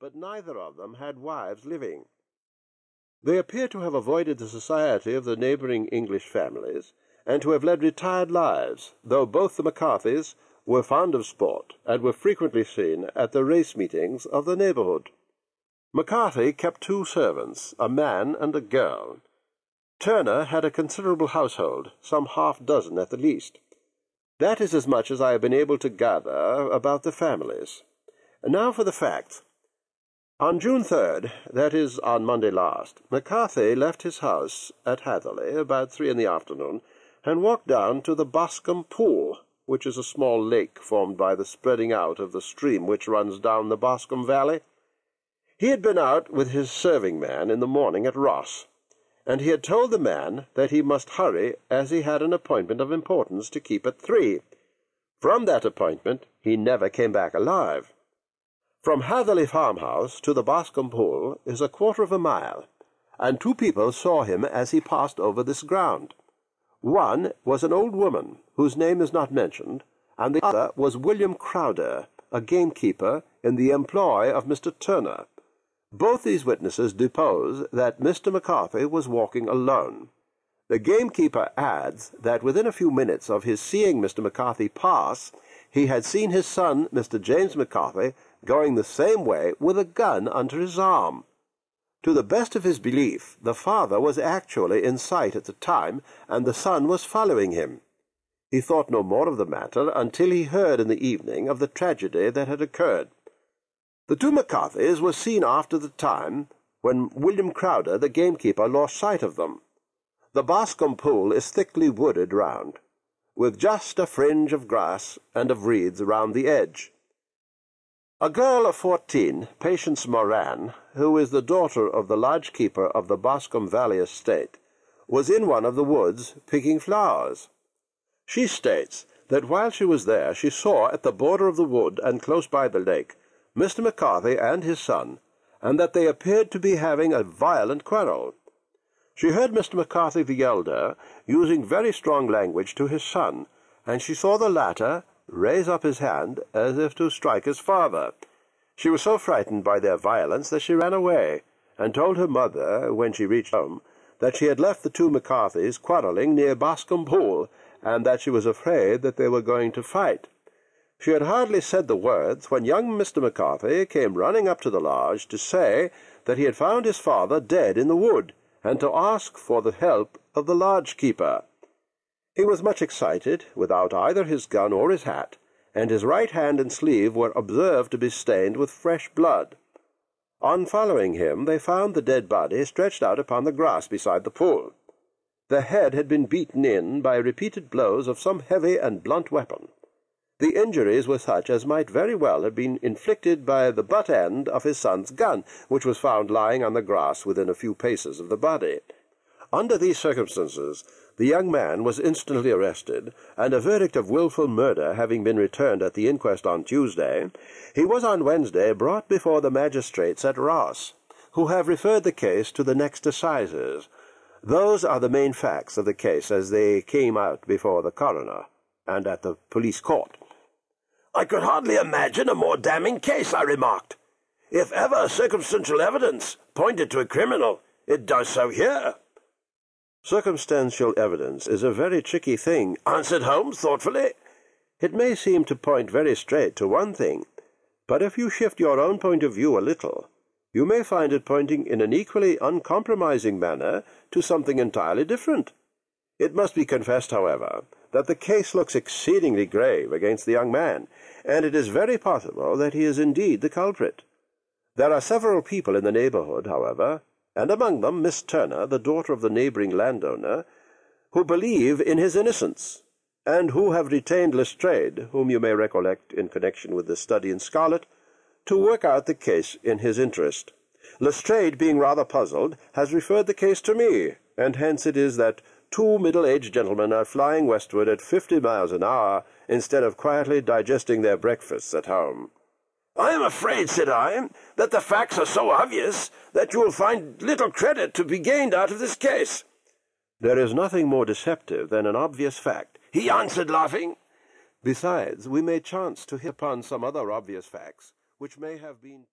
but neither of them had wives living. They appear to have avoided the society of the neighbouring English families, and to have led retired lives, though both the McCarthys were fond of sport, and were frequently seen at the race meetings of the neighbourhood. McCarthy kept two servants, a man and a girl. Turner had a considerable household, some half dozen at the least. That is as much as I have been able to gather about the families. Now for the facts. On June 3rd, that is, on Monday last, McCarthy left his house at Hatherley about three in the afternoon, and walked down to the Boscombe Pool, which is a small lake formed by the spreading out of the stream which runs down the Boscombe Valley. He had been out with his serving man in the morning at Ross, and he had told the man that he must hurry as he had an appointment of importance to keep at three. From that appointment he never came back alive. From Hatherley farmhouse to the Boscombe Pool is a quarter of a mile, and two people saw him as he passed over this ground. One was an old woman, whose name is not mentioned, and the other was William Crowder, a gamekeeper in the employ of Mr. Turner. Both these witnesses depose that Mr. McCarthy was walking alone. The gamekeeper adds that within a few minutes of his seeing Mr. McCarthy pass, he had seen his son, Mr. James McCarthy, going the same way with a gun under his arm. To the best of his belief, the father was actually in sight at the time, and the son was following him. He thought no more of the matter until he heard in the evening of the tragedy that had occurred. The two McCarthys were seen after the time when William Crowder, the gamekeeper, lost sight of them. The Boscombe Pool is thickly wooded round, with just a fringe of grass and of reeds round the edge. A girl of fourteen, Patience Moran, who is the daughter of the lodge keeper of the Boscombe Valley estate, was in one of the woods picking flowers. She states that while she was there she saw at the border of the wood and close by the lake Mr. McCarthy and his son, and that they appeared to be having a violent quarrel. She heard Mr. McCarthy the elder using very strong language to his son, and she saw the latter raise up his hand as if to strike his father. She was so frightened by their violence that she ran away, and told her mother, when she reached home, that she had left the two McCarthys quarrelling near Boscombe Pool, and that she was afraid that they were going to fight. She had hardly said the words when young Mr. McCarthy came running up to the lodge to say that he had found his father dead in the wood, and to ask for the help of the lodge keeper. He was much excited, without either his gun or his hat, and his right hand and sleeve were observed to be stained with fresh blood. On following him, they found the dead body stretched out upon the grass beside the pool. The head had been beaten in by repeated blows of some heavy and blunt weapon. The injuries were such as might very well have been inflicted by the butt end of his son's gun, which was found lying on the grass within a few paces of the body. Under these circumstances, the young man was instantly arrested, and a verdict of wilful murder having been returned at the inquest on Tuesday, he was on Wednesday brought before the magistrates at Ross, who have referred the case to the next assizes. Those are the main facts of the case as they came out before the coroner and at the police court. I could hardly imagine a more damning case, I remarked. If ever circumstantial evidence pointed to a criminal, it does so here. Circumstantial evidence is a very tricky thing, answered Holmes thoughtfully. It may seem to point very straight to one thing, but if you shift your own point of view a little, you may find it pointing in an equally uncompromising manner to something entirely different. It must be confessed, however, that the case looks exceedingly grave against the young man, and it is very possible that he is indeed the culprit. There are several people in the neighbourhood, however, and among them Miss Turner, the daughter of the neighbouring landowner, who believe in his innocence, and who have retained Lestrade, whom you may recollect in connection with the study in scarlet, to work out the case in his interest. Lestrade, being rather puzzled, has referred the case to me, and hence it is that two middle-aged gentlemen are flying westward at fifty miles an hour instead of quietly digesting their breakfasts at home. I am afraid, said I, that the facts are so obvious that you will find little credit to be gained out of this case. There is nothing more deceptive than an obvious fact, he answered, laughing. Besides, we may chance to hit upon some other obvious facts, which may have been